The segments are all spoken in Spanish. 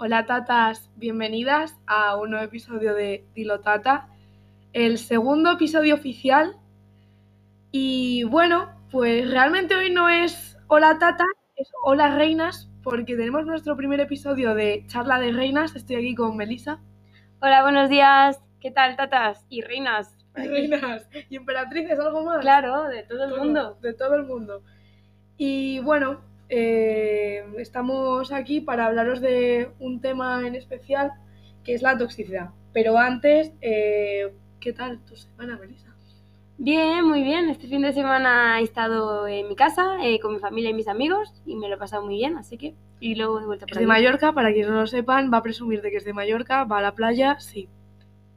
Hola tatas, bienvenidas a un nuevo episodio de Dilo Tata, el segundo episodio oficial. Y bueno, pues realmente hoy no es Hola Tata, es Hola Reinas, porque tenemos nuestro primer episodio de Charla de Reinas. Estoy aquí con Melissa. Hola, buenos días. ¿Qué tal, tatas y reinas? Reinas y emperatrices, algo más. Claro, de todo el Todo, mundo. De todo el mundo. Y bueno, eh, estamos aquí para hablaros de un tema en especial que es la toxicidad. Pero antes, eh, ¿qué tal tu semana, Melissa? Bien, muy bien. Este fin de semana he estado en mi casa eh, con mi familia y mis amigos y me lo he pasado muy bien, así que. Y luego de vuelta Es por de. Mallorca, para quienes no lo sepan, va a presumir de que es de Mallorca, va a la playa, sí.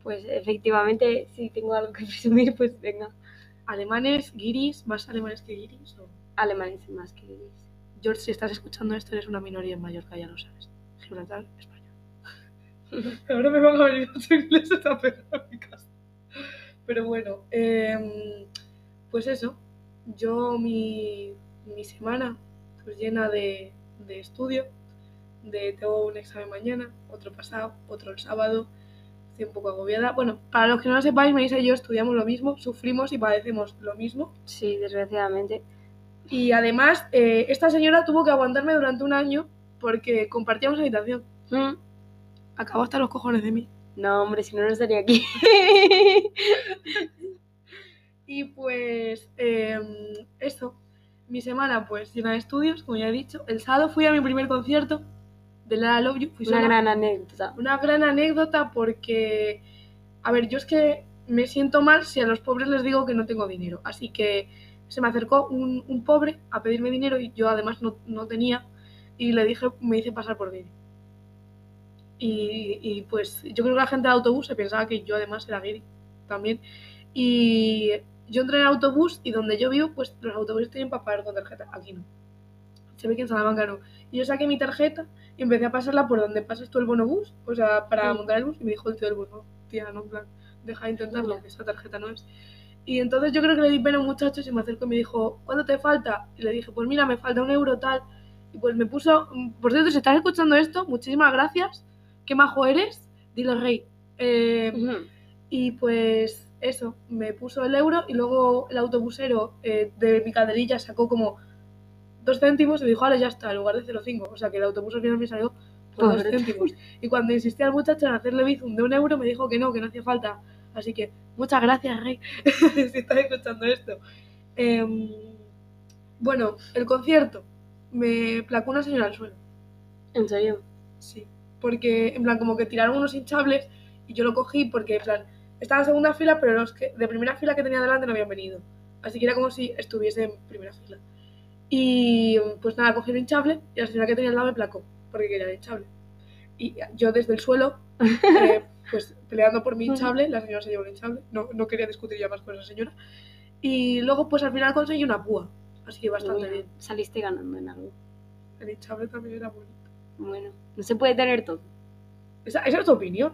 Pues efectivamente, si tengo algo que presumir, pues venga. Alemanes, guiris, más alemanes que guiris. o- Alemanes más que gris. George, si estás escuchando esto, eres una minoría en Mallorca, ya lo sabes. Gibraltar, España. Ahora me van a venir los ingleses a pegar a mi casa. Pero bueno, em, pues eso. Yo mi, mi semana pues llena de, de estudio. De tengo un examen mañana, otro pasado, otro el sábado. Estoy un poco agobiada. Bueno, para los que no lo sepáis, Melissa y yo estudiamos lo mismo, sufrimos y padecemos lo mismo. Sí, desgraciadamente. Y además, eh, esta señora tuvo que aguantarme durante un año porque compartíamos habitación. Mm. Acabó hasta los cojones de mí. No, hombre, si no, no estaría aquí. Y pues em, eso, mi semana pues llena de estudios, como ya he dicho. El sábado fui a mi primer concierto de La Love You. Fui Una sola. gran anécdota. Una gran anécdota porque, a ver, yo es que me siento mal si a los pobres les digo que no tengo dinero. Así que se me acercó un, un pobre a pedirme dinero y yo además no, no tenía y le dije, me hice pasar por guiri. Y, y, pues yo creo que la gente del autobús se pensaba que yo además era guiri también. Y yo entré en el autobús y donde yo vivo, pues los autobuses tienen para pagar con tarjeta. Aquí no. Se ve que en Salamanca no. Y yo saqué mi tarjeta y empecé a pasarla por donde pasas tú el bonobús, o sea, para montar el bus, y me dijo el tío del bus, no, tía, no, en plan, deja de intentarlo, que esa tarjeta no es. Y entonces yo creo que le di pena a un muchacho y se me acercó y me dijo, ¿cuánto te falta? Y le dije, pues mira, me falta un euro tal. Y pues me puso, por cierto, si estás escuchando esto, muchísimas gracias, qué majo eres, dile rey. Eh, y pues eso, me puso el euro y luego el autobusero eh, de mi caderilla sacó como dos céntimos y me dijo, vale, ya está, en lugar de 0,5. O sea que el autobús al final me salió por dos céntimos. Y cuando insistí al muchacho en hacerle bizum de un euro, me dijo que no, que no hacía falta. Así que muchas gracias, Rey, si estás escuchando esto. Em, bueno, el concierto. Me placó una señora al suelo. ¿En serio? Sí, porque en plan como que tiraron unos hinchables y yo lo cogí porque en plan estaba en segunda fila, pero los que de primera fila que tenía delante no habían venido. Así que era como si estuviese en primera fila. Y pues nada, cogí el hinchable y la señora que tenía al lado me placó porque quería el hinchable. Y yo desde el suelo, eh, pues peleando por mi hinchable, la señora se llevó el hinchable. No, no quería discutir ya más con esa señora. Y luego pues al final conseguí una púa. Así que bastante bien. saliste ganando en algo. El hinchable también era bonito. Bueno, no se puede tener todo. Esa, esa es tu opinión.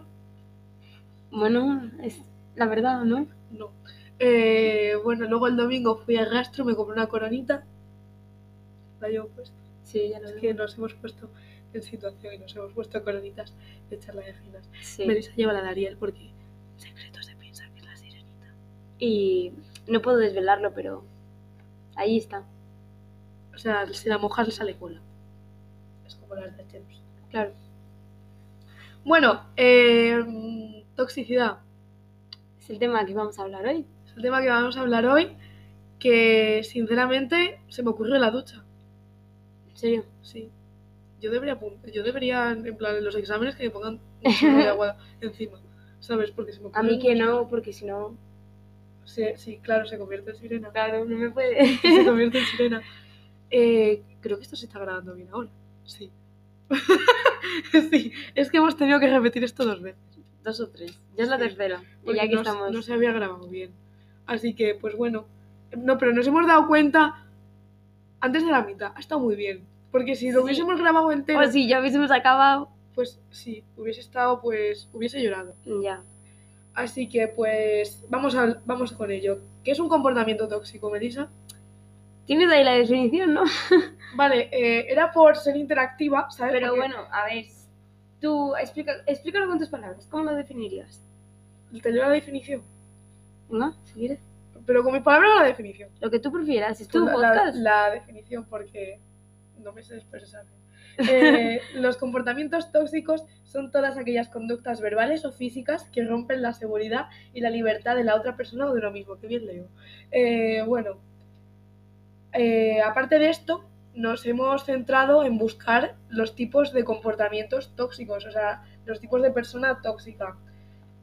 Bueno, es la verdad, ¿no? No. Eh, bueno, luego el domingo fui al rastro, me compré una coronita. La llevo puesta. Sí, ya lo Es veo. que nos hemos puesto en situación y nos hemos puesto coronitas de charla de reinas. Sí. Melissa lleva la de Ariel porque secreto se piensa que es la sirenita. Y no puedo desvelarlo, pero ahí está. O sea, si la mojas le sale cola. Es como las de James. Claro. Bueno, eh, toxicidad. Es el tema que vamos a hablar hoy. Es el tema que vamos a hablar hoy. Que sinceramente se me ocurrió en la ducha. En serio. Sí. Yo debería, yo debería, en plan, en los exámenes que me pongan un chorro de agua encima. ¿Sabes? Porque se me A mí que mucho. no, porque si no. Sí, sí, claro, se convierte en sirena. Claro, no me puede. Se convierte en sirena. Eh, creo que esto se está grabando bien ahora. Sí. sí, es que hemos tenido que repetir esto dos veces. Dos o tres. Ya es la Sí, tercera. Y ya que no, estamos. no se había grabado bien. Así que, pues bueno. No, pero nos hemos dado cuenta antes de la mitad. Ha estado muy bien. Porque si lo Sí. hubiésemos grabado entero, O si ya hubiésemos acabado. pues sí, hubiese estado, pues, hubiese llorado. Ya. Así que, pues, vamos, al, vamos con ello. ¿Qué es un comportamiento tóxico, Melissa? Tienes ahí la definición, ¿no? Vale, eh, era por ser interactiva, ¿sabes? Pero Porque- bueno, a ver. Tú, explica, explícalo con tus palabras. ¿Cómo lo definirías? Te leo la definición. ¿No? Si quieres. Pero con mis palabras o la definición. Lo que tú prefieras. Es tu Pues la, podcast. la definición, porque no me sé expresar. Eh, los comportamientos tóxicos son todas aquellas conductas verbales o físicas que rompen la seguridad y la libertad de la otra persona o de uno mismo. Qué bien leo. Eh, bueno, eh, aparte de esto, nos hemos centrado en buscar los tipos de comportamientos tóxicos, o sea, los tipos de persona tóxica.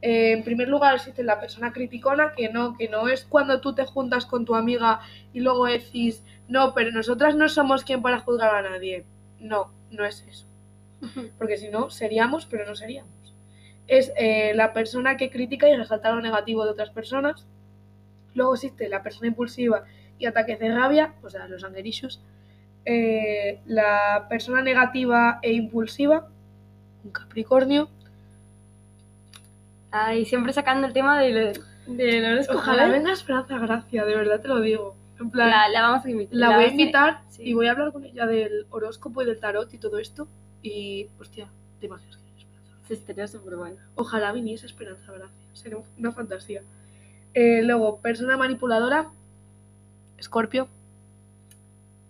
En primer lugar existe la persona criticona, que no, que no es cuando tú te juntas con tu amiga y luego decís, no, pero nosotras no somos quien para juzgar a nadie. No, no es eso. Porque si no, seríamos, pero no seríamos. Es eh, la persona que critica y resalta lo negativo de otras personas. Luego existe la persona impulsiva y ataques de rabia, o sea, los anger issues. Eh, la persona negativa e impulsiva, un Capricornio. Ay, siempre sacando el tema de, lo- de los Ojalá ¿eh? venga Esperanza Gracia, de verdad te lo digo. En plan, La, la vamos a invitar. la voy a invitar sí. y voy a hablar con ella del horóscopo y del tarot y todo esto. Y, hostia, te imaginas que Esperanza? Se estaría súper bueno. Ojalá viniese Esperanza Gracia. Sería una fantasía. Eh, luego, persona manipuladora, Escorpio.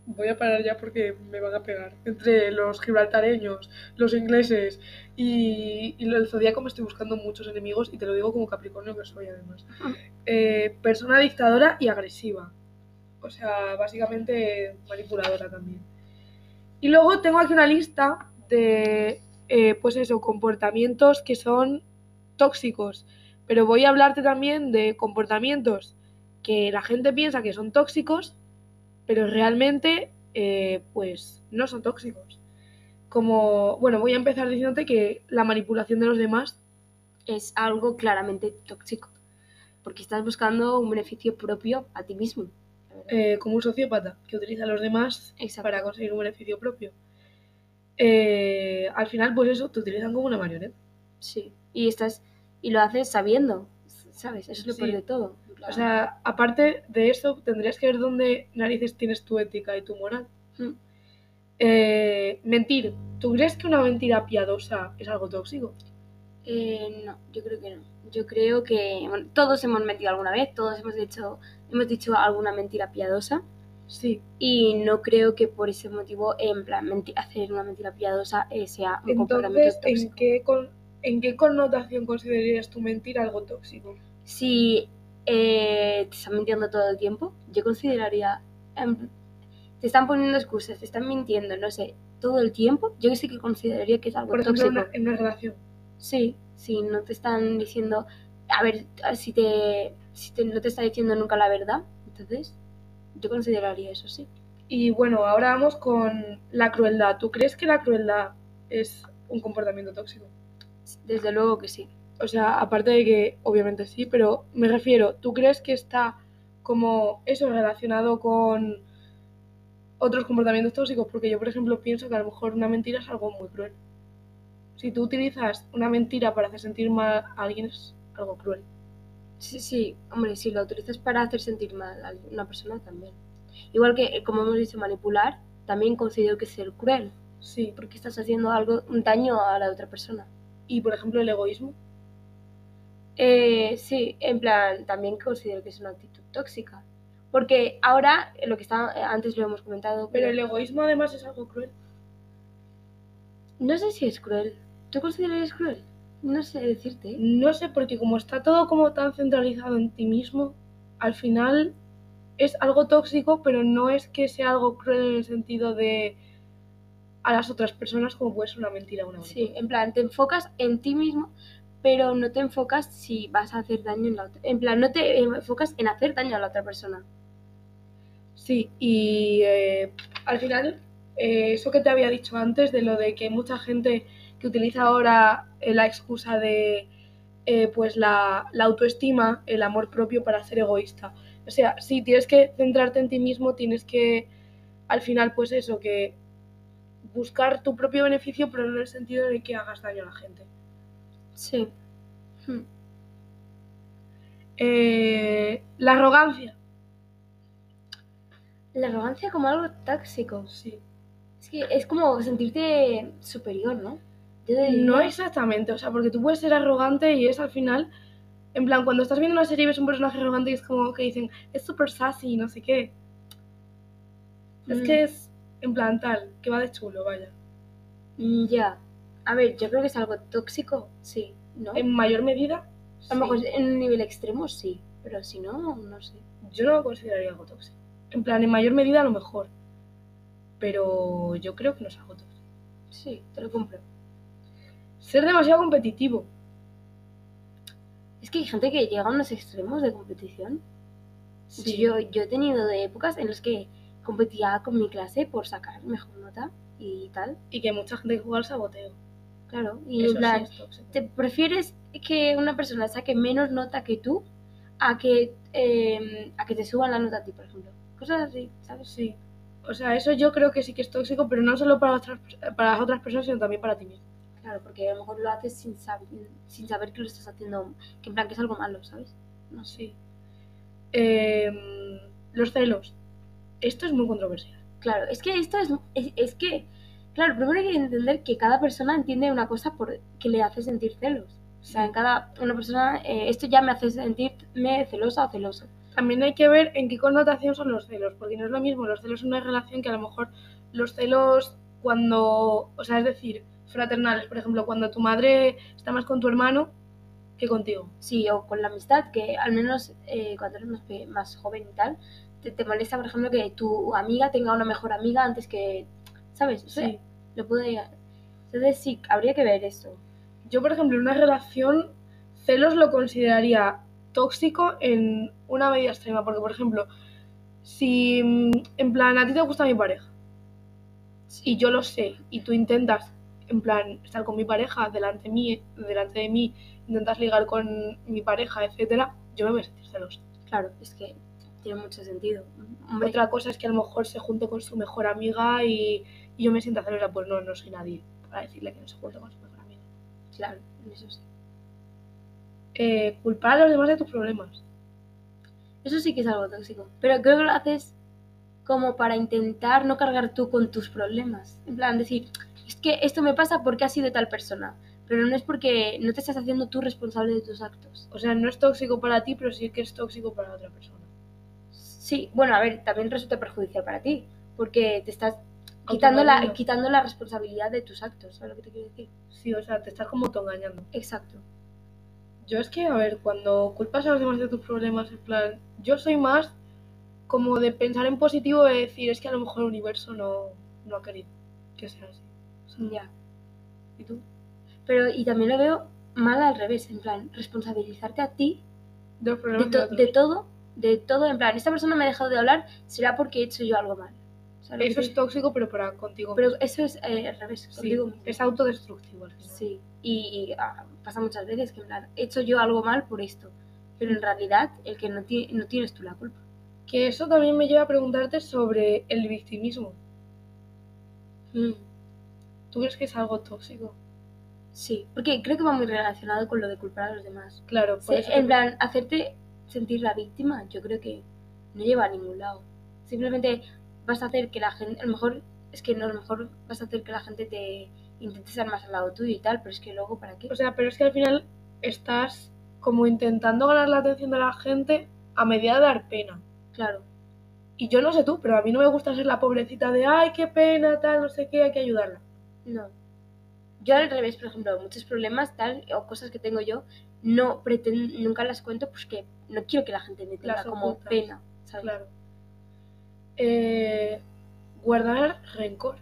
Voy a parar ya porque me van a pegar. Entre los gibraltareños, los ingleses y, y el zodíaco me estoy buscando muchos enemigos y te lo digo como Capricornio que soy además. Eh, persona dictadora y agresiva. O sea, básicamente manipuladora también. Y luego tengo aquí una lista de, eh, pues eso, comportamientos que son tóxicos. Pero voy a hablarte también de comportamientos que la gente piensa que son tóxicos, pero realmente, eh, pues, no son tóxicos. Como, bueno, voy a empezar diciéndote que la manipulación de los demás Es algo claramente tóxico. Porque estás buscando un beneficio propio a ti mismo. Eh, como un sociópata que utiliza a los demás Exacto. para conseguir un beneficio propio. Eh, al final, pues eso, te utilizan como una marioneta. Sí. Y estás. Y lo haces sabiendo. ¿Sabes? Eso es lo Sí. peor de todo. O sea, aparte de eso, tendrías que ver dónde narices tienes tu ética y tu moral. mm, Eh, mentir. ¿Tú crees que una mentira piadosa es algo tóxico? eh, no, yo creo que no. Yo creo que bueno, todos hemos mentido alguna vez, todos hemos dicho, hemos dicho alguna mentira piadosa. Sí. Y no creo que por ese motivo, en plan, menti- hacer una mentira piadosa eh, sea un comportamiento Entonces, ¿en tóxico. qué, con- ¿en qué connotación considerarías tu mentir algo tóxico? Si eh, te están mintiendo todo el tiempo, yo consideraría. em, te están poniendo excusas, te están mintiendo, no sé, todo el tiempo, yo sí que consideraría que es algo Por ejemplo, tóxico. una- en una relación. Sí, si no te están diciendo. A ver, si te, si te- no te está diciendo nunca la verdad, entonces yo consideraría eso, sí. Y bueno, ahora vamos con la crueldad. ¿Tú crees que la crueldad es un comportamiento tóxico? Desde luego que sí. O sea, aparte de que obviamente sí, pero me refiero, ¿tú crees que está como eso relacionado con otros comportamientos tóxicos? Porque yo, por ejemplo, pienso que a lo mejor una mentira es algo muy cruel. Si tú utilizas una mentira para hacer sentir mal a alguien es algo cruel. Sí, sí, hombre, si lo utilizas para hacer sentir mal a una persona también. Igual que, eh, como hemos dicho, manipular, también considero que es ser cruel, Sí. porque estás haciendo algo, un daño a la otra persona. Y, por ejemplo, el egoísmo. Eh, sí, en plan, también considero que es una actitud tóxica. Porque ahora, eh, lo que está, antes lo hemos comentado, Pero el egoísmo además es algo cruel. no sé si es cruel. ¿Tú consideras cruel? No sé decirte. ¿eh? No sé, porque como está todo como tan centralizado en ti mismo, al final es algo tóxico, pero no es que sea algo cruel en el sentido de a las otras personas como puede ser una mentira una verdad. Sí, en plan, te enfocas en ti mismo, pero no te enfocas si vas a hacer daño en la otra. En plan, no te enfocas en hacer daño a la otra persona. Sí, y eh, al final, eh, eso que te había dicho antes, de lo de que mucha gente que utiliza ahora eh, la excusa de eh, pues la, la autoestima, el amor propio para ser egoísta. O sea, sí, tienes que centrarte en ti mismo, tienes que, al final, pues eso, que buscar tu propio beneficio, pero no en el sentido de que hagas daño a la gente. Sí. Hmm. Eh, la arrogancia. La arrogancia como algo tóxico. Sí. Es que es como sentirte superior, ¿no? No exactamente, o sea, porque tú puedes ser arrogante y es al final, en plan, cuando estás viendo una serie y ves un personaje arrogante y es como que dicen, es súper sassy, no sé qué. Es Mm. que es, en plan, tal, que va de chulo, vaya. Mm, Ya. A ver, yo creo que es algo tóxico, sí, ¿no? En mayor medida, A lo mejor en un nivel extremo sí, pero si no, no sé. yo no lo consideraría algo tóxico. En plan, en mayor medida a lo mejor. Pero yo creo que no es algo tóxico. Sí, te lo compro. Ser demasiado competitivo. Es que hay gente que llega a unos extremos de competición. Sí. Yo, yo he tenido de épocas en las que competía con mi clase por sacar mejor nota y tal. Y que mucha gente juega al saboteo. Claro, y Eso en plan, sí es tóxico. ¿te prefieres que una persona saque menos nota que tú a que, eh, a que te suban la nota a ti, por ejemplo? Cosas así, ¿sabes? Sí. O sea, eso yo creo que sí que es tóxico, pero no solo para, otras, para las otras personas, sino también para ti mismo. Claro, porque a lo mejor lo haces sin, sab- sin saber que lo estás haciendo, que en plan que es algo malo, ¿sabes? No sé. Sí. Em, los celos. Esto es muy controversial. Claro, es que esto es, es, es que, claro, primero hay que entender que cada persona entiende una cosa por que le hace sentir celos. O sea, en cada una persona, eh, esto ya me hace sentirme celosa o celoso. También hay que ver en qué connotación son los celos, porque no es lo mismo los celos en una relación que a lo mejor los celos cuando, o sea, es decir, fraternales, por ejemplo, cuando tu madre está más con tu hermano que contigo. Sí, o con la amistad, que al menos eh, cuando eres más, más joven y tal, te, te molesta, por ejemplo, que tu amiga tenga una mejor amiga antes que, ¿sabes? Sí. Lo puede... Entonces sí, habría que ver eso. Yo, por ejemplo, en una relación, celos lo consideraría tóxico en una medida extrema, porque, por ejemplo, si mm, en plan a ti te gusta mi pareja y yo lo sé y tú intentas en plan estar con mi pareja delante de mí, delante de mí, intentas ligar con mi pareja, etcétera, yo me voy a sentir celosa. Claro, es que tiene mucho sentido. Hombre, Otra cosa es que a lo mejor se junte con su mejor amiga y, y yo me sienta celosa, pues no, no soy nadie para decirle que no se junte con su mejor amiga. claro, eso sí. Eh, culpar a los demás de tus problemas. Eso sí que es algo tóxico. Pero creo que lo haces como para intentar no cargar tú con tus problemas. En plan, decir, es que esto me pasa porque ha sido tal persona. Pero no es porque no te estás haciendo tú responsable de tus actos. O sea, no es tóxico para ti, pero sí que es tóxico para otra persona. Sí, bueno, a ver, también resulta perjudicial para ti. Porque te estás quitando la, quitando la responsabilidad de tus actos. ¿Sabes lo que te quiero decir? Sí, o sea, te estás como engañando. Exacto. Yo es que, a ver, cuando culpas a los demás de tus problemas, en plan, yo soy más como de pensar en positivo de decir, es que a lo mejor el universo no, no ha querido que sea así. Sea, Ya. ¿Y tú? Pero, y también lo veo mal al revés. En plan, responsabilizarte a ti De los de, problemas de, to- otros. de todo, de todo, en plan, esta persona me ha dejado de hablar, será porque he hecho yo algo mal. ¿Sabes lo que Eso es tóxico, pero para contigo. Pero eso es eh, al revés, Sí, contigo mismo. es autodestructivo al final. Sí, y, y, ah, pasa muchas veces que en plan, he hecho yo algo mal por esto, pero en realidad el que no, ti- no tienes tú la culpa. Que eso también me lleva a preguntarte sobre el victimismo. ¿Tú crees que es algo tóxico? Sí, porque creo que va muy relacionado con lo de culpar a los demás. Claro, por Sí, eso en plan, hacerte sentir la víctima, yo creo que no lleva a ningún lado. Simplemente vas a hacer que la gente, a lo mejor, es que no, a lo mejor vas a hacer que la gente te intente estar más al lado tuyo y tal, pero es que luego, ¿para qué? O sea, pero es que al final estás como intentando ganar la atención de la gente a medida de dar pena. Claro, Y yo no sé tú, pero a mí no me gusta ser la pobrecita de, ay, qué pena, tal, no sé qué, hay que ayudarla. No. Yo al revés, por ejemplo, muchos problemas tal o cosas que tengo yo, no pretendo, nunca las cuento pues que no quiero que la gente me tenga Las como ocultas. pena, ¿sabes? Claro. Eh, guardar rencor.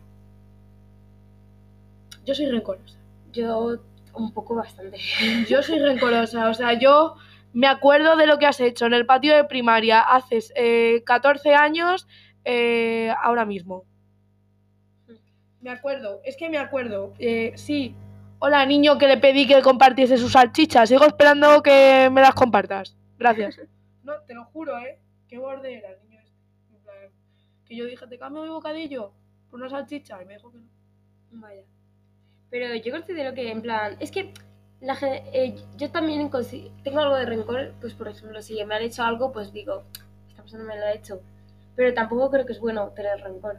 Yo soy rencorosa. Yo un poco bastante. Yo soy rencorosa, o sea, yo me acuerdo de lo que has hecho en el patio de primaria hace eh, 14 años, eh, ahora mismo. Me acuerdo, es que me acuerdo. eh, sí. Hola, niño, que le pedí que compartiese sus salchichas. Sigo esperando que me las compartas. Gracias. No, te lo juro, ¿eh? Qué borde era niño este. Que yo dije, te cambio mi bocadillo por una salchicha. Y me dijo que no. Vaya. Pero yo considero que, en plan, es que la eh, yo también tengo algo de rencor, pues por ejemplo, si me han hecho algo, pues digo, esta persona me lo ha hecho. Pero tampoco creo que es bueno tener rencor.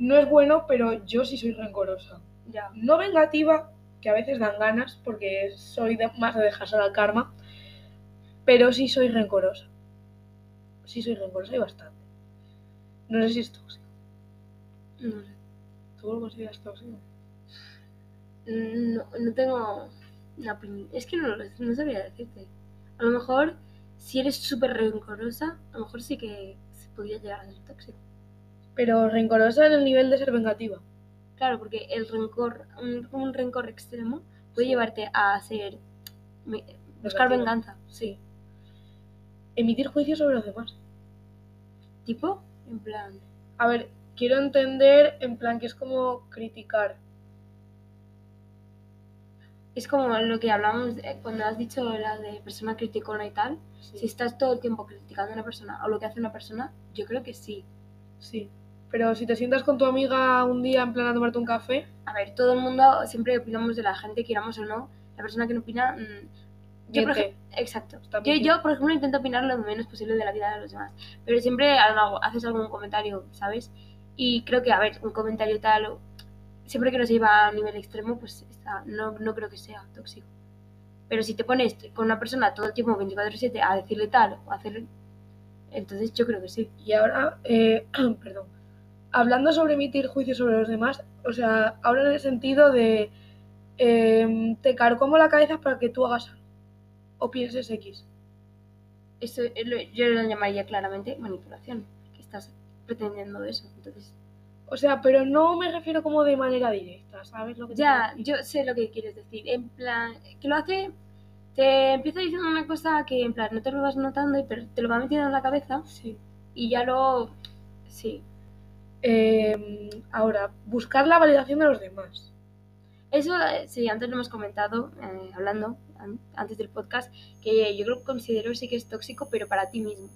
No es bueno, pero yo sí soy rencorosa. Ya. no vengativa, que a veces dan ganas, porque soy de- más de dejarse al karma, pero sí soy rencorosa. Sí soy rencorosa y bastante. No sé si es tóxico. No sé. ¿Tú lo consideras tóxico? No, no tengo una opinión. Es que no, lo- no sabría decirte. A lo mejor, si eres súper rencorosa, a lo mejor sí que se podría llegar a ser tóxico. Pero rencorosa en el nivel de ser vengativa. Claro, porque el rencor, un, un rencor extremo puede llevarte a ser. me- buscar Vengativa. venganza. Sí. Emitir juicios sobre los demás. Tipo, en plan. A ver, quiero entender en plan que es como criticar. Es como lo que hablamos cuando has dicho la de persona criticona y tal. Sí. Si estás todo el tiempo criticando a una persona o lo que hace una persona, yo creo que sí. Sí. Pero si te sientas con tu amiga un día en plan a tomarte un café, A ver, todo el mundo siempre opinamos de la gente, queramos o no. La persona que no opina. mm, yo, por exacto. Yo, yo, por ejemplo, intento opinar lo menos posible de la vida de los demás. Pero siempre hago- haces algún comentario, ¿sabes? Y creo que, a ver, un comentario tal, siempre que no se lleva a nivel extremo, pues está, no, no creo que sea tóxico. Pero si te pones con una persona todo el tiempo 24-7 a decirle tal o a hacer. Entonces yo creo que sí. Y ahora, eh, perdón, hablando sobre emitir juicios sobre los demás, o sea, ahora en el sentido de em, te carcomo la cabeza para que tú hagas algo o pienses X. Eso es lo- yo lo llamaría claramente manipulación. Que estás pretendiendo eso. Entonces. O sea, pero no me refiero como de manera directa, ¿sabes lo que Ya, yo sé lo que quieres decir. En plan, que lo hace. Te empieza diciendo una cosa que, en plan, no te lo vas notando, pero te lo va metiendo en la cabeza Sí. y ya lo. Sí. Em, ahora, buscar la validación de los demás. Eso, eh, sí, antes lo hemos comentado, eh, hablando an- antes del podcast, que yo creo que considero sí que es tóxico, pero para ti mismo.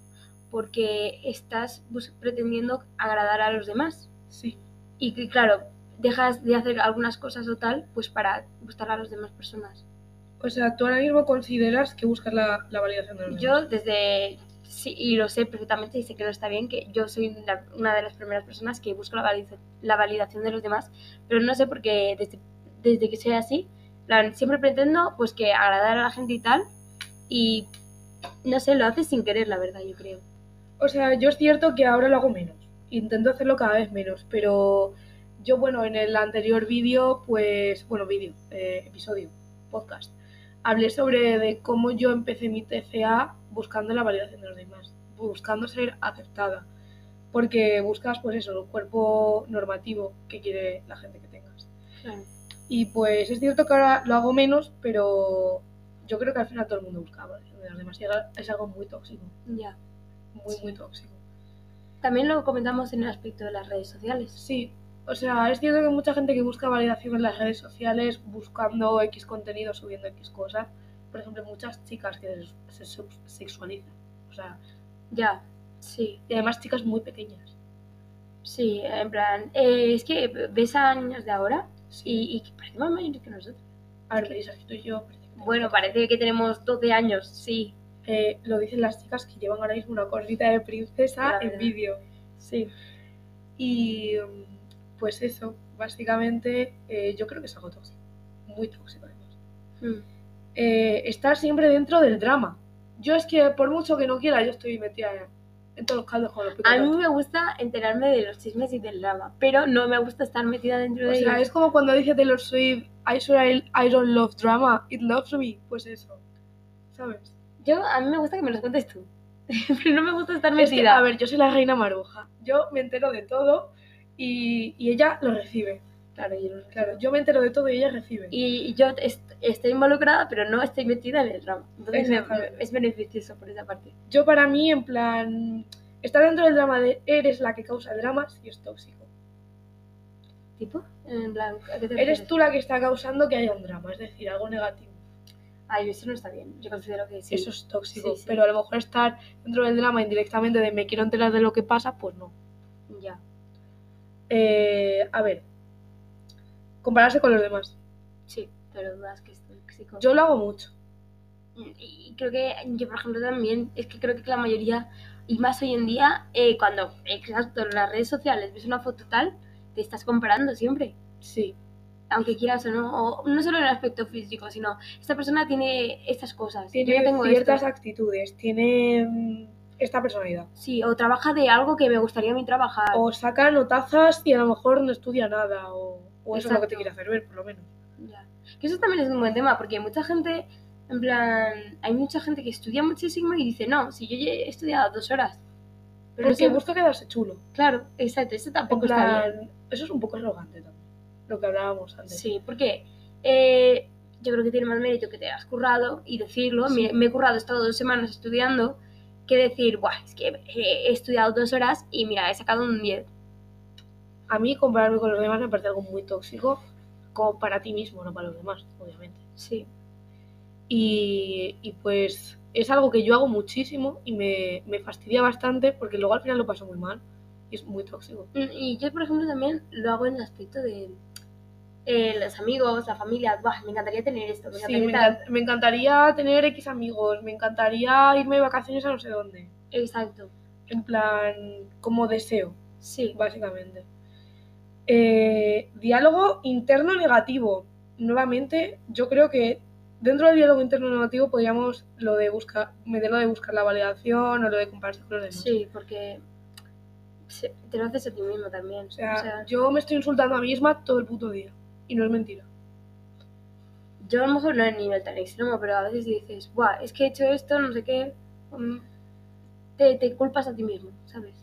Porque estás pretendiendo agradar a los demás. Sí. Y que, claro, dejas de hacer algunas cosas o tal, pues para gustar a las demás personas. O sea, tú ahora mismo consideras que buscas la, la validación de los demás. Yo desde, sí, y lo sé perfectamente y sé que no está bien, que yo soy una de las primeras personas que busco la, valida- la validación de los demás, pero no sé por qué desde, desde que soy así, siempre pretendo pues que agradar a la gente y tal, y no sé, lo haces sin querer, la verdad, yo creo. O sea, yo es cierto que ahora lo hago menos. Intento hacerlo cada vez menos, pero yo, bueno, en el anterior vídeo, pues, bueno, vídeo, eh, episodio, podcast, hablé sobre de cómo yo empecé mi TCA buscando la validación de los demás, buscando ser aceptada, porque buscas, pues eso, el cuerpo normativo que quiere la gente que tengas. Y pues es cierto que ahora lo hago menos, pero yo creo que al final todo el mundo busca validación de los demás y es algo muy tóxico, Ya. muy, Sí. muy tóxico. También lo comentamos en el aspecto de las redes sociales. Sí, o sea, es cierto que hay mucha gente que busca validación en las redes sociales buscando X contenido, subiendo X cosas. Por ejemplo, muchas chicas que se se sexualizan. O sea, Ya, sí. y además chicas muy pequeñas. Sí, en plan, eh, es que ves a niños de ahora Sí. y, y que parecen más mayores que nosotros. A ver, Melissa, que tú y yo... parece que Bueno, parece que tenemos 12 años, sí. Eh, lo dicen las chicas que llevan ahora mismo una corsita de princesa en vídeo. Sí. Y mm, pues eso, básicamente eh, yo creo que es algo tóxico. Muy tóxico además. Mm. eh, estar siempre dentro del drama. Yo es que por mucho que no quiera, yo estoy metida en, todos los caldos con los A mí picotos. me gusta enterarme de los chismes y del drama, pero no me gusta estar metida dentro O de sea, ellos. es como cuando dice Taylor Swift, I swear I, I don't love drama, it loves me. Pues eso, ¿sabes? Yo, a mí me gusta que me los cuentes tú, pero no me gusta estar Es que, metida. a ver, yo soy la reina maruja. Yo me entero de todo y, y ella lo recibe. Claro, yo. Claro, yo me entero de todo y ella recibe. Y yo est- estoy involucrada, pero no estoy metida en el drama. Entonces es beneficioso por esa parte. Yo para mí, en plan, estar dentro del drama de eres la que causa el drama, sí es tóxico. ¿Tipo? En plan, ¿a qué te Eres tú la que está causando que haya un drama, es decir, algo negativo. Ay, eso no está bien. Yo considero que sí. Eso es tóxico. Sí, sí. Pero a lo mejor estar dentro del drama indirectamente de me quiero enterar de lo que pasa, pues no. Eh, a ver, compararse con los demás. Sí, pero dudas que es tóxico. Yo lo hago mucho. Y creo que yo, por ejemplo, también, es que creo que la mayoría, y más hoy en día, eh, cuando, exacto, en las redes sociales ves una foto tal, te estás comparando siempre. Sí. aunque quieras o no, o no solo en el aspecto físico, sino esta persona tiene estas cosas. Tiene yo no tengo ciertas esto. actitudes, tiene mm, esta personalidad. Sí, o trabaja de algo que me gustaría a mí trabajar. O saca notazas y a lo mejor no estudia nada, o, o eso es lo que te quiere hacer ver, por lo menos. Ya. Que eso también es un buen tema, porque mucha gente, en plan, hay mucha gente que estudia muchísimo y dice, no, si yo he estudiado dos horas. Pero Porque es que, busca quedarse chulo. claro, exacto, eso tampoco está bien. plan, eso es un poco arrogante también, lo que hablábamos antes. Sí, porque eh, yo creo que tiene más mérito que te has currado y decirlo. Sí. Me, me he currado, he estado dos semanas estudiando, que decir, Buah, es que he estudiado dos horas y mira, he sacado un 10. A mí compararme con los demás me parece algo muy tóxico, como para ti mismo, no para los demás, obviamente. Sí, Y, y pues es algo que yo hago muchísimo y me, me fastidia bastante porque luego al final lo paso muy mal y es muy tóxico. Mm, Y yo, por ejemplo, también lo hago en el aspecto de eh, los amigos, la familia. Buah, me encantaría tener esto, me Sí, encantaría me, tal. encan- me encantaría tener X amigos, me encantaría irme de vacaciones a no sé dónde. Exacto. En plan, como deseo, Sí, básicamente. Eh, diálogo interno negativo. Nuevamente, yo creo que dentro del diálogo interno negativo podríamos lo de buscar, meterlo de buscar la validación o lo de compararse con los demás. sí, porque te lo haces a ti mismo también. O sea, yo me estoy insultando a mí misma todo el puto día. Y no es mentira. yo a lo mejor no en nivel tan extremo, pero a veces dices, Buah, es que he hecho esto, no sé qué. mm, Te, te culpas a ti mismo, ¿sabes?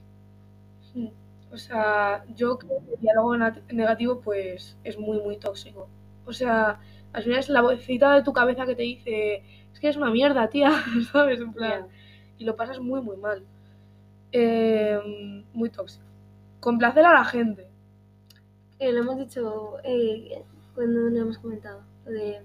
O sea, yo creo que el diálogo negativo pues es muy, muy tóxico. O sea, al final es la vocecita de tu cabeza que te dice, es que eres una mierda, tía, ¿sabes? En plan, y lo pasas muy, muy mal. Eh, muy tóxico. Complacer a la gente. Lo hemos dicho eh, cuando lo hemos comentado, lo de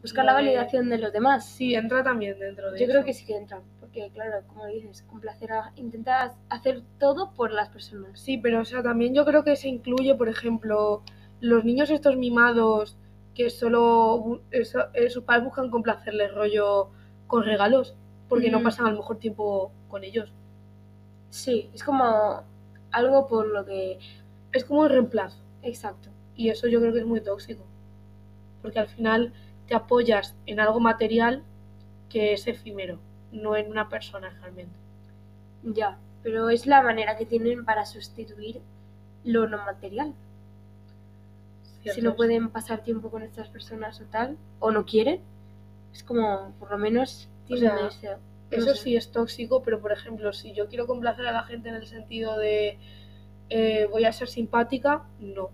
buscar la validación de los demás. Sí, entra también dentro de Yo eso. creo que sí que entra, porque claro, como dices, complacer a... Intentas hacer todo por las personas. Sí, pero o sea, también yo creo que se incluye, por ejemplo, los niños estos mimados que solo eso- eh, sus padres buscan complacerles rollo con regalos, porque no pasan a lo mejor tiempo con ellos. Sí, es como algo por lo que... Es como un reemplazo. Exacto. Y eso yo creo que es muy tóxico. Porque al final te apoyas en algo material que es efímero, no en una persona realmente. Ya, pero es la manera que tienen para sustituir lo no material. Si no pueden pasar tiempo con estas personas o tal, o no quieren, es como, por lo menos, tienen sea, ese... no Eso sé. sí es tóxico, pero por ejemplo, si yo quiero complacer a la gente en el sentido de eh, voy a ser simpática, no.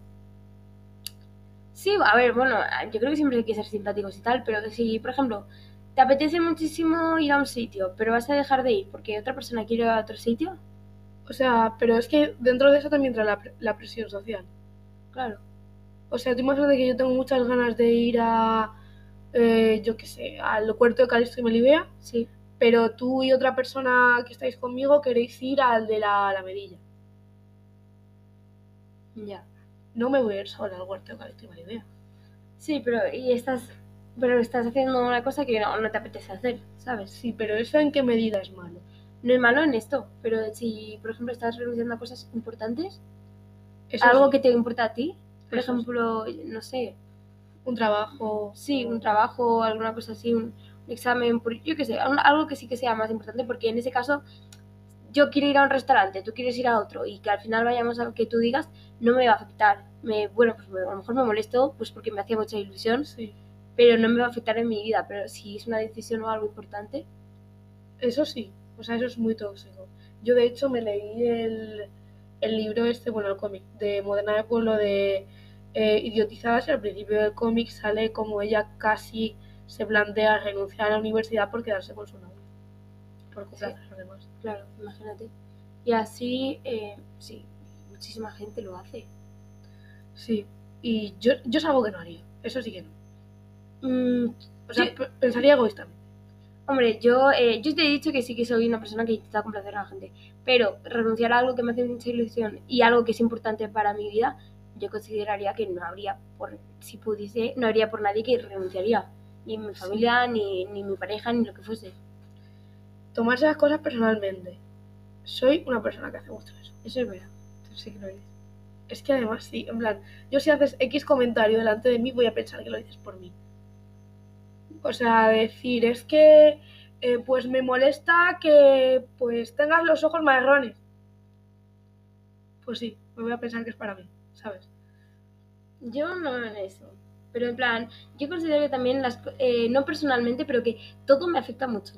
Sí, a ver, bueno, yo creo que siempre hay que ser simpáticos y tal, pero que si, por ejemplo, te apetece muchísimo ir a un sitio, pero vas a dejar de ir porque otra persona quiere ir a otro sitio, O sea, pero es que dentro de eso también entra la, la presión social. claro. O sea, tú imagínate que yo tengo muchas ganas de ir a, eh, yo qué sé, al cuarto de Calixto y Melibea, Sí, pero tú y otra persona que estáis conmigo queréis ir al de la, la Medilla. Ya. No me voy a ir sola al huerto de Calixto y Melibea. Sí, pero y estás, pero estás haciendo una cosa que no, no te apetece hacer, ¿sabes? Sí, pero eso en qué medida es malo. No es malo en esto, pero si, por ejemplo, estás renunciando a cosas importantes, Eso algo sí, que te importa a ti, por Eso sí. ejemplo, no sé, un trabajo. sí, un trabajo, alguna cosa así, un, un examen, por- yo qué sé, algo que sí que sea más importante, porque en ese caso yo quiero ir a un restaurante, tú quieres ir a otro, y que al final vayamos a lo que tú digas, no me va a afectar. Me, bueno, pues me- a lo mejor me molesto, pues porque me hacía mucha ilusión, Sí. pero no me va a afectar en mi vida, pero si es una decisión o algo importante, Eso sí, o sea, eso es muy tóxico. Yo de hecho me leí el, el libro este, bueno, el cómic, de Moderna de Pueblo de eh, Idiotizadas y al principio del cómic sale como ella casi se plantea renunciar a la universidad por quedarse con su novio. Por complacer a los demás. Claro, imagínate. Y así, eh, sí, muchísima gente lo hace. Sí, y yo, yo es algo que no haría, eso sí que no. Mm, O sea, Sí. pensaría egoístamente. hombre, yo, eh, yo te he dicho que sí que soy una persona que intenta complacer a la gente, pero renunciar a algo que me hace mucha ilusión y algo que es importante para mi vida, yo consideraría que no habría, por, si pudiese, no habría por nadie que renunciaría. Ni mi familia, ni, ni mi pareja, ni lo que fuese. Tomarse las cosas personalmente. Soy una persona que hace mucho eso. Eso es verdad. Sí que lo. Es que además sí, en plan, yo si haces X comentario delante de mí voy a pensar que lo dices por mí. O sea, decir, es que eh, pues me molesta que pues tengas los ojos marrones. Pues sí, me voy a pensar que es para mí, ¿sabes? Yo no en eso. Pero en plan, yo considero que también, las, eh, no personalmente, pero que todo me afecta mucho.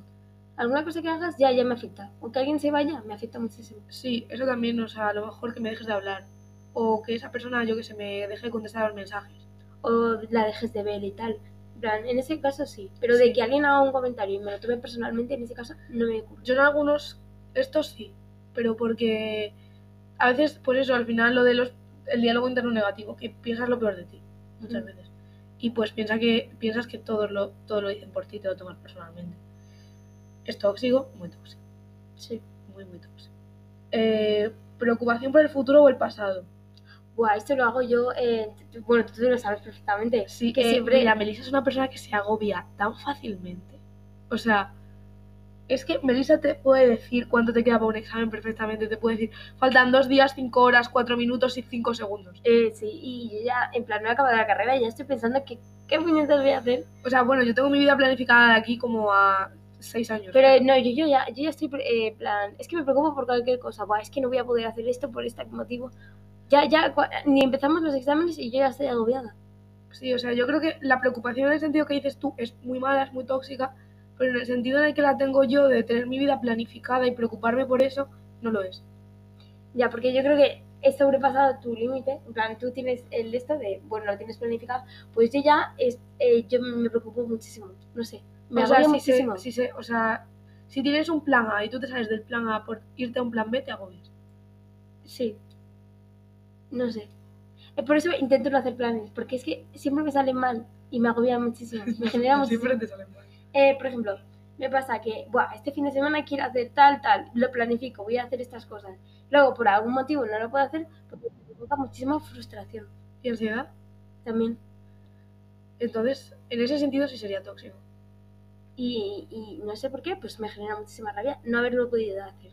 Alguna cosa que hagas ya, ya me afecta. O que alguien se vaya, me afecta muchísimo. Sí, eso también, o sea, a lo mejor que me dejes de hablar. O que esa persona, yo que se me deje de contestar los mensajes. O la dejes de ver y tal. En plan, en ese caso sí. Pero de que alguien haga un comentario y me lo tome personalmente, en ese caso no me ocurre. Yo en algunos, estos sí, pero porque a veces, pues eso, al final lo de los, el diálogo interno negativo, que piensas lo peor de ti, muchas Mm. veces. Y pues piensa que, piensas que todos lo, todo lo dicen por ti te lo tomas personalmente. Es tóxico, muy tóxico, Sí. muy, muy tóxico. Eh, preocupación por el futuro o el pasado. Buah, esto lo hago yo, eh, bueno, tú lo sabes perfectamente. Sí, que que siempre... Mira, Melissa es una persona que se agobia tan fácilmente. O sea, es que Melissa te puede decir cuánto te queda para un examen perfectamente. Te puede decir, faltan dos días, cinco horas, cuatro minutos y cinco segundos. Eh, sí, y yo ya, en plan, no he acabado la carrera y ya estoy pensando que, qué puñetas voy a hacer. O sea, bueno, yo tengo mi vida planificada de aquí como a seis años. Pero no, yo, yo ya, yo ya estoy, eh, plan, es que me preocupo por cualquier cosa. Buah, es que no voy a poder hacer esto por este motivo. Ya, ya, ni empezamos los exámenes y yo ya estoy agobiada. Sí, o sea, yo creo que la preocupación en el sentido que dices tú es muy mala, es muy tóxica, pero en el sentido en el que la tengo yo de tener mi vida planificada y preocuparme por eso, no lo es. Ya, porque yo creo que he sobrepasado tu límite. En plan, tú tienes el esto de, bueno, lo tienes planificado. Pues yo ya, es, eh, yo me preocupo muchísimo. No sé, me o sea, agobio si se, muchísimo. si se- o sea, si tienes un plan A y tú te sales del plan A por irte a un plan B, te agobias. Sí. No sé. Eh, Por eso intento no hacer planes, porque es que siempre me salen mal y me agobia muchísimo. Me genera muchísimo. Siempre te salen mal. Eh, por ejemplo, me pasa que, Buah, este fin de semana quiero hacer tal, tal, lo planifico, voy a hacer estas cosas. Luego, por algún motivo, no lo puedo hacer porque me provoca muchísima frustración ¿Y ansiedad? también. Entonces, en ese sentido sí sería tóxico. Y, y no sé por qué, pues me genera muchísima rabia no haberlo podido hacer.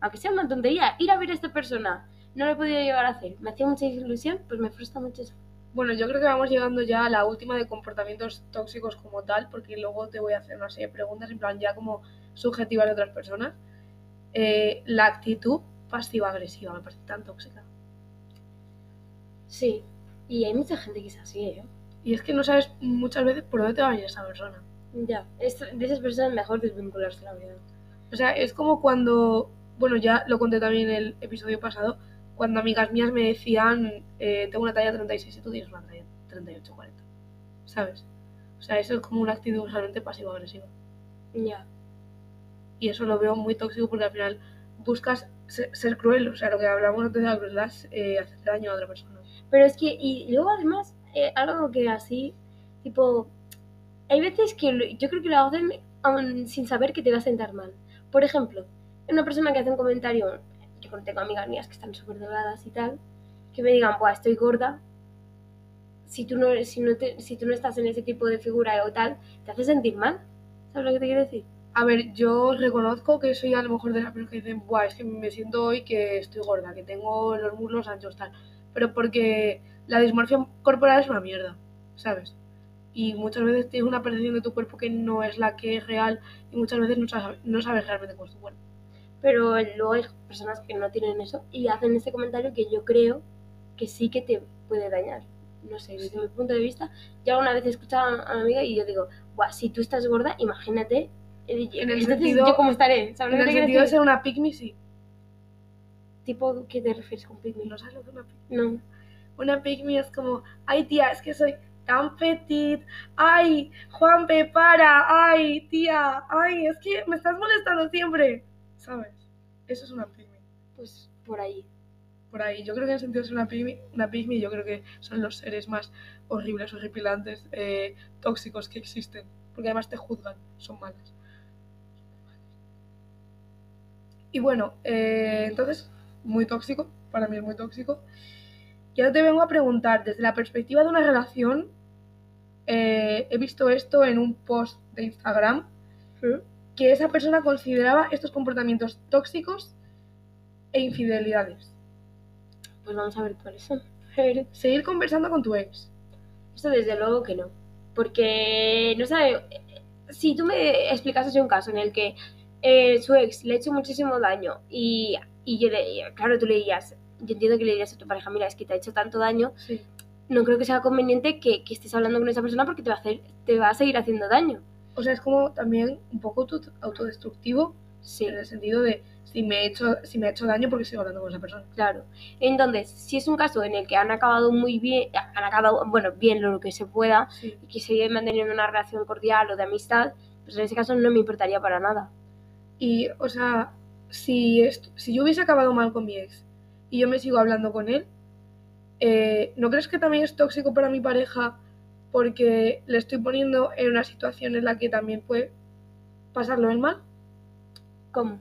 Aunque sea una tontería, ir a ver a esta persona, no lo he podido llegar a hacer. Me hacía mucha ilusión, pues me frustra mucho eso. Bueno, yo creo que vamos llegando ya a la última de comportamientos tóxicos como tal, porque luego te voy a hacer una serie de preguntas en plan ya como subjetivas de otras personas. Eh, la actitud pasiva-agresiva me parece tan tóxica. Sí, y hay mucha gente que es así, ¿eh? Y es que no sabes muchas veces por dónde te va a ir esa persona. Ya, es, de esas personas mejor desvincularse, la verdad. O sea, es como cuando, bueno, ya lo conté también en el episodio pasado, cuando amigas mías me decían, eh, tengo una talla 36 y tú tienes una talla 38, 40. ¿Sabes? O sea, eso es como una actitud realmente pasivo-agresiva. Ya. Y eso lo veo muy tóxico porque al final buscas ser, ser cruel. O sea, lo que hablamos antes de la crueldad es eh, hacer daño a otra persona. Pero es que, y luego además, eh, algo que así, tipo, hay veces que yo creo que lo hacen sin saber que te va a sentar mal. Por ejemplo, una persona que hace un comentario, yo tengo amigas mías que están súper delgadas y tal, que me digan, Buah, estoy gorda. Si tú, no, si, no te- si tú no estás en ese tipo de figura o tal, te hace sentir mal. ¿Sabes lo que te quiero decir? A ver, yo reconozco que soy a lo mejor de las personas que dicen, Buah, es que me siento hoy que estoy gorda, que tengo los muslos anchos, tal. Pero porque la dismorfia corporal es una mierda, ¿sabes? Y muchas veces tienes una percepción de tu cuerpo que no es la que es real y muchas veces no sabes, no sabes realmente cómo es tu cuerpo. Pero luego hay personas que no tienen eso y hacen ese comentario que yo creo que sí que te puede dañar. No sé, desde mi punto de vista, yo alguna vez he escuchado a una amiga y yo digo, Buah, si tú estás gorda, imagínate. En el entonces, sentido- ¿yo cómo estaré? ¿Sabes En el sentido de ser una pygmy, sí. Tipo, ¿qué te refieres con pygmy? ¿No sabes lo que es una pygmy? No. Una pygmy es como, ay tía, es que soy tan petit, ay, Juanpe, para, ay, tía, ay, es que me estás molestando siempre, ¿sabes? Eso es una pygmy. Pues por ahí. Por ahí, yo creo que en el sentido de ser una pygmy, una pygmy yo creo que son los seres más horribles, horripilantes, eh, tóxicos que existen, porque además te juzgan, son malas. Y bueno, eh, entonces, muy tóxico, para mí es muy tóxico. Y ahora te vengo a preguntar, desde la perspectiva de una relación, eh, he visto esto en un post de Instagram, que esa persona consideraba estos comportamientos tóxicos e infidelidades. Pues vamos a ver cuáles son. Seguir conversando con tu ex. Esto desde luego que no. Porque no sabe. Si tú me explicases un caso en el que eh, su ex le ha hecho muchísimo daño y, y yo le, claro, tú le dirías, yo entiendo que le dirías a tu pareja, mira, es que te ha hecho tanto daño, Sí. No creo que sea conveniente que, que estés hablando con esa persona porque te va a hacer, te va a seguir haciendo daño. O sea, es como también un poco auto- autodestructivo Sí, en el sentido de si me he hecho, si me ha hecho daño porque sigo hablando con esa persona. claro. Entonces, si es un caso en el que han acabado muy bien, han acabado, bueno, bien lo que se pueda, Sí. y que siguen manteniendo una relación cordial o de amistad, pues en ese caso no me importaría para nada. Y, o sea, si, esto- si yo hubiese acabado mal con mi ex y yo me sigo hablando con él, eh, ¿no crees que también es tóxico para mi pareja porque le estoy poniendo en una situación en la que también puede pasarlo el mal? ¿Cómo?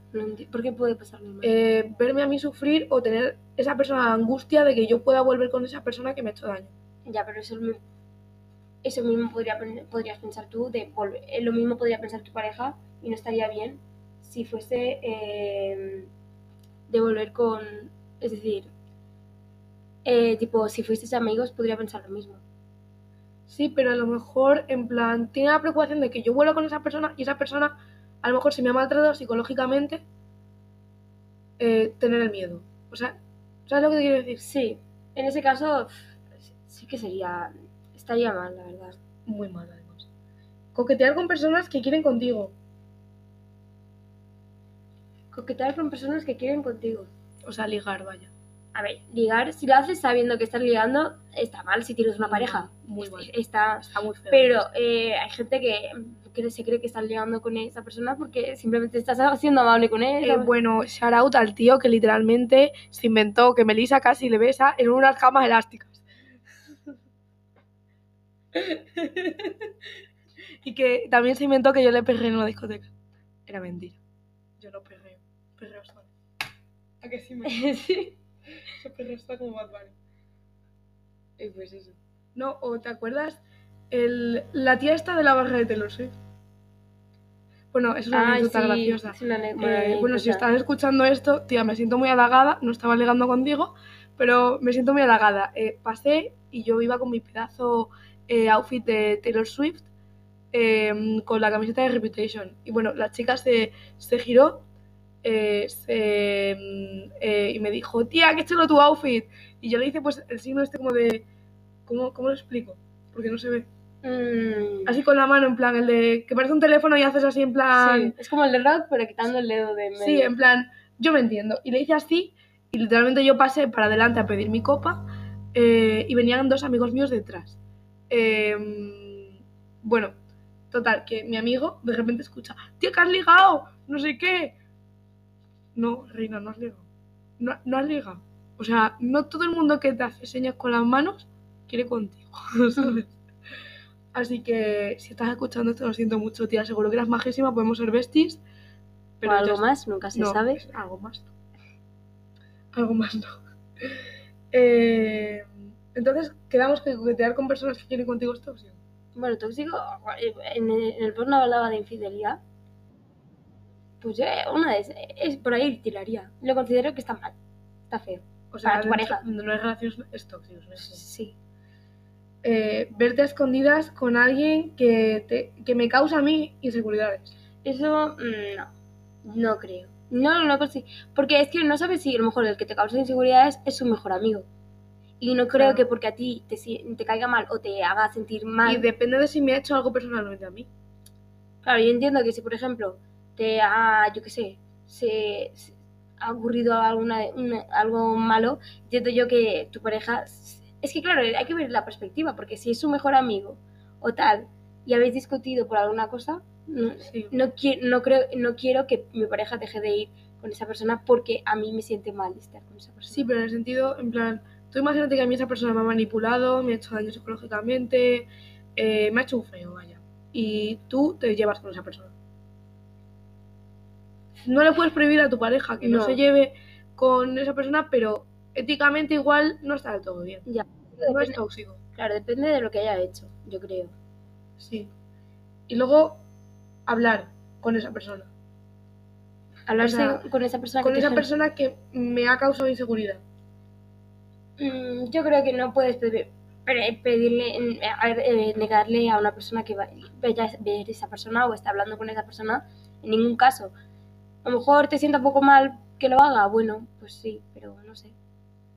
¿Por qué puede pasarme mal? Eh, verme a mí sufrir o tener esa persona la angustia de que yo pueda volver con esa persona que me ha hecho daño. Ya, pero eso, mi- eso mismo podría, podrías pensar tú, de volver- eh, lo mismo podría pensar tu pareja y no estaría bien si fuese eh, de volver con, es decir, eh, tipo, si fueseis amigos podría pensar lo mismo. Sí, pero a lo mejor, en plan, tiene la preocupación de que yo vuelva con esa persona y esa persona, a lo mejor, si me ha maltratado psicológicamente, eh, tener el miedo. O sea, ¿sabes lo que te quiero decir? Sí, en ese caso sí que sería, estaría mal, la verdad. Muy mal, además. Coquetear con personas que quieren contigo. Coquetear con personas que quieren contigo. O sea, ligar, vaya. A ver, ligar, si lo haces sabiendo que estás ligando, está mal si tienes una pareja. Muy Es- mal. Está, Está muy feo. Pero eh, hay gente que, que se cree que estás ligando con esa persona porque simplemente estás siendo amable con él. Eh, bueno, shout out al tío que literalmente se inventó que Melissa casi le besa en unas camas elásticas. y que también se inventó que yo le perré en una discoteca. Era mentira. Yo no perreo. Perreo solo. ¿A que sí me sí. Yo perreo sola como Bad Bunny. Y pues eso. No, o ¿te acuerdas? El, la tía esta de la barra de Taylor Swift. Bueno, es una Ay, anécdota sí, graciosa. es una Eh, bueno, si estás escuchando esto, tía, me siento muy halagada. No estaba ligando contigo, pero me siento muy halagada. Eh, pasé y yo iba con mi pedazo eh, outfit de Taylor Swift eh, con la camiseta de Reputation. Y bueno, la chica se, se giró eh, mm, eh, y me dijo, tía, qué chulo tu outfit. Y yo le hice pues el signo este como de... ¿Cómo, cómo lo explico? Porque no se ve. Mm, Así con la mano, en plan, el de que parece un teléfono y haces así en plan... sí, es como el de rock, pero quitando el dedo de medio. Sí, en plan, yo me entiendo. Y le hice así, y literalmente yo pasé para adelante a pedir mi copa, eh, y venían dos amigos míos detrás. Eh, bueno, total, que mi amigo de repente escucha, tío, que has ligado, no sé qué. No, Reina, no has ligado. No, no has ligado. O sea, no todo el mundo que te hace señas con las manos quiere contigo, ¿sabes? Así que si estás escuchando esto, lo siento mucho, tía. Seguro que eras majísima, podemos ser besties. o algo ya más, nunca se No, sabe. algo más no. Algo más no. Eh, entonces, quedamos que coquetear con personas que quieren contigo es tóxico. Bueno, tóxico, en el, en el porno hablaba de infidelidad. Pues eh, una de esas, es por ahí tiraría. Lo considero que está mal, está feo. O sea, Para tu pareja. no hay relaciones es tóxico. ¿no? Sí. Eh, verte a escondidas con alguien que, te, que me causa a mí inseguridades. Eso mm, no, no creo. No, no consi- Porque es que no sabes si a lo mejor el que te causa inseguridades es su mejor amigo. Y no creo Claro. que porque a ti te, te caiga mal o te haga sentir mal. Y depende de si me ha hecho algo personalmente a mí. Claro, yo entiendo que si, por ejemplo, te ha, yo qué sé, se, se ha ocurrido alguna, una- algo malo, entiendo yo que tu pareja... Es que, claro, hay que ver la perspectiva, porque si es su mejor amigo o tal, y habéis discutido por alguna cosa, no, Sí. no, no, creo, no quiero que mi pareja deje de ir con esa persona porque a mí me siente mal estar con esa persona. Sí, pero en el sentido, en plan, tú imagínate que a mí esa persona me ha manipulado, me ha hecho daño psicológicamente, eh, me ha hecho un feo, vaya. Y tú te llevas con esa persona. No le puedes prohibir a tu pareja que no, No. se lleve con esa persona, pero éticamente igual no está del todo bien. Ya. No es tóxico. Claro, depende de lo que haya hecho, yo creo. Sí. Y luego hablar con esa persona. Hablarse sea, con esa persona Con que esa persona que me ha causado inseguridad. Mm, yo creo que no puedes pedir- pedirle, eh, negarle a una persona que va, vaya a ver esa persona o está hablando con esa persona en ningún caso. A lo mejor te sienta un poco mal que lo haga, bueno, pues sí, pero no sé.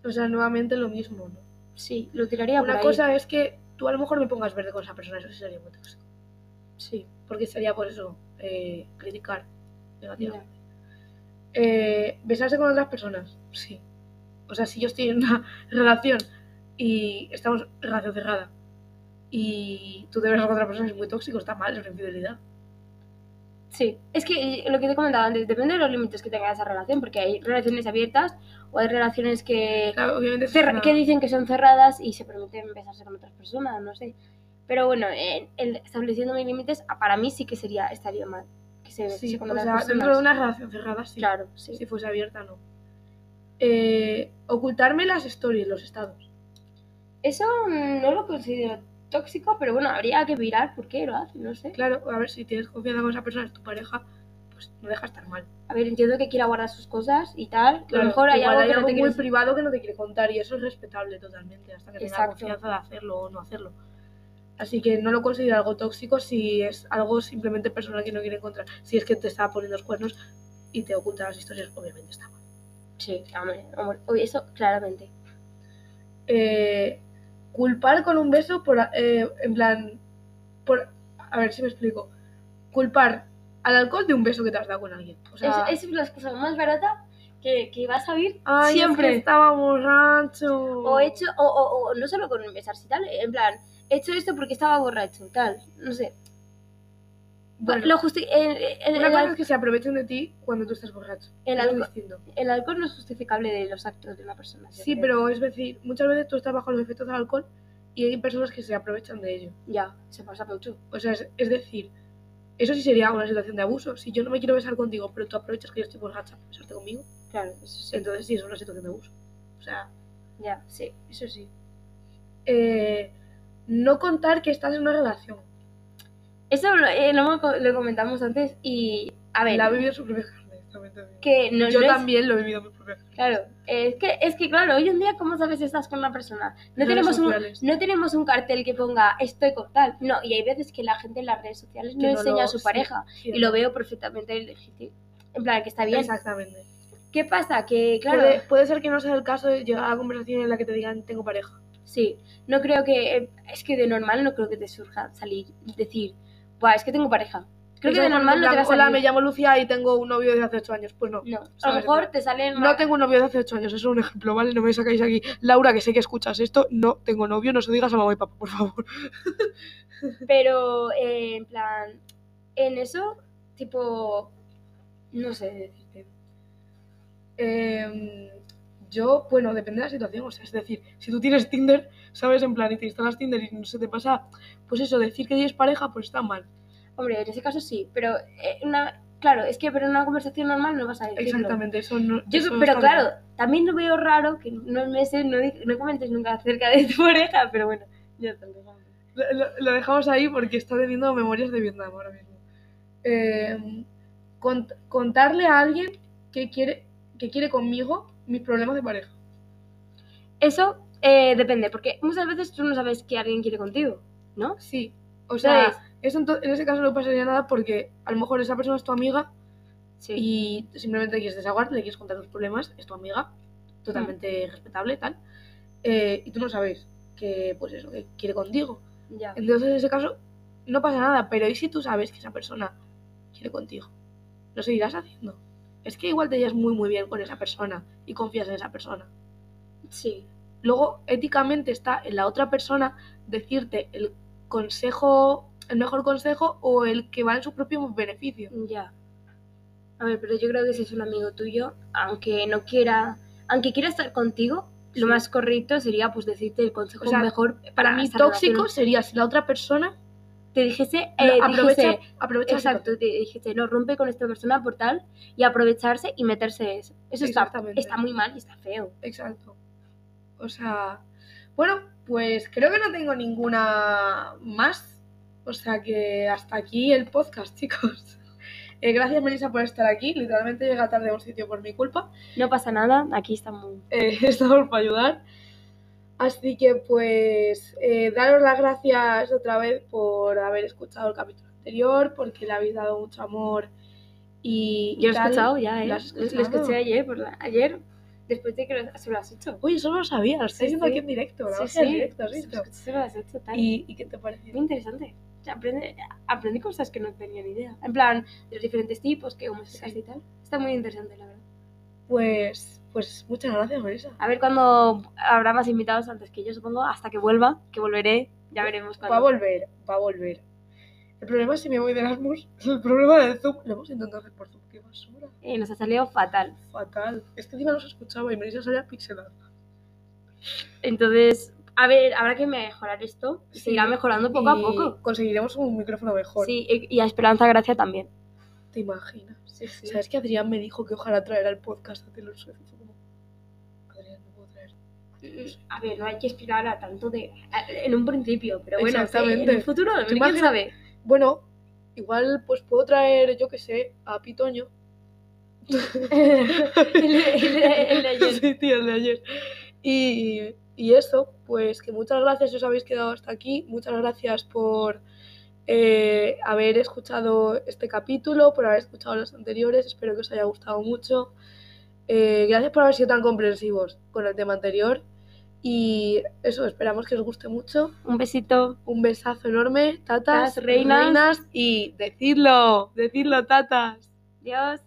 O sea, nuevamente lo mismo, ¿no? Sí, lo tiraría por Una ahí. cosa es que tú a lo mejor me pongas verde con esa persona, eso sí sería muy tóxico. Sí, Porque sería por eso, eh, criticar negativamente. Eh, besarse con otras personas, sí. O sea, si yo estoy en una relación y estamos relación cerrada y tú te besas con otra persona es muy tóxico, está mal, es una infidelidad. Sí. Es que lo que te he comentado antes, depende de los límites que tenga esa relación, porque hay relaciones abiertas o hay relaciones que, Claro, obviamente es cerra- una- que dicen que son cerradas y se permiten besarse con otras personas, no sé. Pero bueno, en- el estableciendo mis límites, para mí sí que sería, estaría mal. Que se Sí, con o otras sea, personas. dentro de una relación cerrada, sí. Claro, sí. Si fuese abierta, no. Eh, ocultarme las stories, los estados. Eso mm, no lo considero tóxico, pero bueno, habría que mirar por qué lo hace, no sé. Claro, a ver, si tienes confianza con esa persona, es tu pareja, pues no deja estar mal. A ver, entiendo que quiera guardar sus cosas y tal. a Claro, lo mejor hay algo que no te muy quieres... privado que no te quiere contar y eso es respetable totalmente, hasta que tenga Exacto. confianza de hacerlo o no hacerlo. Así que no lo considero algo tóxico si es algo simplemente personal que no quiere encontrar. Si es que te está poniendo los cuernos y te oculta las historias, obviamente está mal. Sí, hombre, hombre, eso claramente. Eh, culpar con un beso por, eh, en plan, por, a ver si me explico. Culpar al alcohol de un beso que te has dado con alguien. O sea, es, es la cosa más barata que, que vas a oír "Ay, es que siempre. estaba borracho. O hecho, o, o, o no solo con besarse y tal, en plan, he hecho esto porque estaba borracho, tal, no sé. Bueno, Lo justi- el, el- una el cosa al- es que se aprovechen de ti cuando tú estás borracho. El distinto. el alcohol no es justificable de los actos de una persona. Sí, creo. pero es decir, muchas veces tú estás bajo los efectos del alcohol y hay personas que se aprovechan de ello. Ya, se pasa mucho. O sea, es, es decir, eso sí sería una situación de abuso. Si yo no me quiero besar contigo, pero tú aprovechas que yo estoy borracha para besarte conmigo, Claro, eso sí. entonces sí es una situación de abuso. O sea, Ya, sí. eso sí. Eh, no contar que estás en una relación. Eso lo, eh, lo, comentamos antes y, a ver, La ha vivido su propia carne. también que no, yo no es- también lo he vivido mi propia carne. Claro, es que, es que claro, hoy en día, ¿cómo sabes si estás con una persona? No tenemos, un, no tenemos un cartel que ponga estoy con tal. No, y hay veces que la gente en las redes sociales no, enseña lo- a su sí, pareja. sí, y lo veo perfectamente legítimo. En plan, que está bien. Exactamente. ¿Qué pasa? Que, claro, Puede, puede ser que no sea el caso de llegar a conversación en la que te digan tengo pareja. sí, no creo que. eh, Es que de normal no creo que te surja salir decir, Buah, es que tengo pareja. Creo que de normal no te plan, va a. Hola, me llamo Lucía y tengo un novio de hace 8 años. Pues no. No, a lo mejor te salen. No tengo un novio de hace 8 años, eso es un ejemplo, ¿vale? No me sacáis aquí. Laura, que sé que escuchas esto, no tengo novio, no se lo digas a mamá y papá, por favor. Pero, eh, en plan, en eso, tipo. No sé decirte. Em, yo, bueno, depende de la situación, o sea, es decir, si tú tienes Tinder, ¿sabes? En plan, y te instalas Tinder y no se te pasa, pues eso, decir que tienes pareja, pues está mal. Hombre, en ese caso sí, pero eh, una. Claro, es que pero en una conversación normal no vas a decirlo. Exactamente, eso no. Yo, eso pero claro, mal. también lo veo raro que unos meses no, no comentes nunca acerca de tu pareja, pero bueno, ya está. lo dejamos. Lo, lo- dejamos ahí porque está teniendo memorias de Vietnam ahora mismo. Em, cont- contarle a alguien que quiere, que quiere conmigo mis problemas de pareja. Eso eh, depende, porque muchas veces tú no sabes que alguien quiere contigo, ¿no? Sí, o sea, eso en, ese caso no pasaría nada porque a lo mejor esa persona es tu amiga Sí. y simplemente quieres desahogar, le quieres contar tus problemas, es tu amiga, totalmente Mm. respetable, tal. Eh, y tú no sabes que, pues eso, que quiere contigo. Ya. Entonces en ese caso no pasa nada, pero ¿y si tú sabes que esa persona quiere contigo? Lo seguirás haciendo. Es que igual te llevas muy muy bien con esa persona y confías en esa persona. Sí. Luego, éticamente está en la otra persona decirte el consejo, el mejor consejo o el que va en su propio beneficio. Ya. A ver, pero yo creo que si es un amigo tuyo, aunque no quiera, aunque quiera estar contigo, Sí. lo más correcto sería pues decirte el consejo O sea, mejor Para mí tóxico relación. sería si la otra persona te dijese, eh, aprovecha, dijese, exacto, te dijiste, no, rompe con esta persona por tal y aprovecharse y meterse eso. Eso está, está muy mal y está feo. Exacto. O sea, bueno, pues creo que no tengo ninguna más. O sea que hasta aquí el podcast, chicos. Eh, gracias, Melissa, por estar aquí. Literalmente llega tarde a un sitio por mi culpa. No pasa nada, aquí estamos. Eh, estamos para ayudar. Así que pues eh, daros las gracias otra vez por haber escuchado el capítulo anterior, porque le habéis dado mucho amor y... y Yo lo he escuchado ya, ¿eh? ¿Lo escuché ayer, por la- ayer, después de que lo, se lo has hecho. Oye, eso no lo sabía, lo estoy Sí, viendo sí. aquí en directo, la Sí, magia del sí, directo, ¿has se lo visto? escuché, se lo has hecho, tal. ¿Y, ¿Y qué te pareció? Muy interesante. O sea, aprende, aprendí cosas que no tenía ni idea. En plan, de los diferentes tipos, que como Sí. y tal. Está muy interesante, la verdad. Pues, pues muchas gracias, Marisa. A ver cuándo habrá más invitados antes que yo, supongo, hasta que vuelva, que volveré. Ya veremos cuándo. Va a volver, va a volver. El problema es si me voy de Erasmus, el problema del Zoom, lo hemos intentado hacer por Zoom, qué basura. Eh, nos ha salido fatal. Fatal. Es que encima no se escuchaba y Marisa salía pixelada. Entonces, a ver, habrá que mejorar esto. Sí. se irá mejorando poco a poco. Conseguiremos un micrófono mejor. Sí, y a Esperanza Gracia también. ¿Te imaginas? Sí, sí. ¿Sabes que Adrián me dijo que ojalá traer al podcast a Taylor Swift? Como, Adrián, no puedo traer. A ver, no hay que esperar a tanto de. En un principio, pero bueno, Exactamente. en el futuro, Tú ¿quién imagina- sabe? Bueno, igual pues puedo traer, yo que sé, a Pitoño. el, el- el de ayer. Sí, tío, el de ayer. Y, y eso, pues que muchas gracias os habéis quedado hasta aquí. Muchas gracias por eh, haber escuchado este capítulo, por haber escuchado los anteriores. Espero que os haya gustado mucho. Eh, gracias por haber sido tan comprensivos con el tema anterior. Y eso, esperamos que os guste mucho. Un besito. Un besazo enorme, tatas, reinas. y decidlo, decidlo, tatas. Adiós.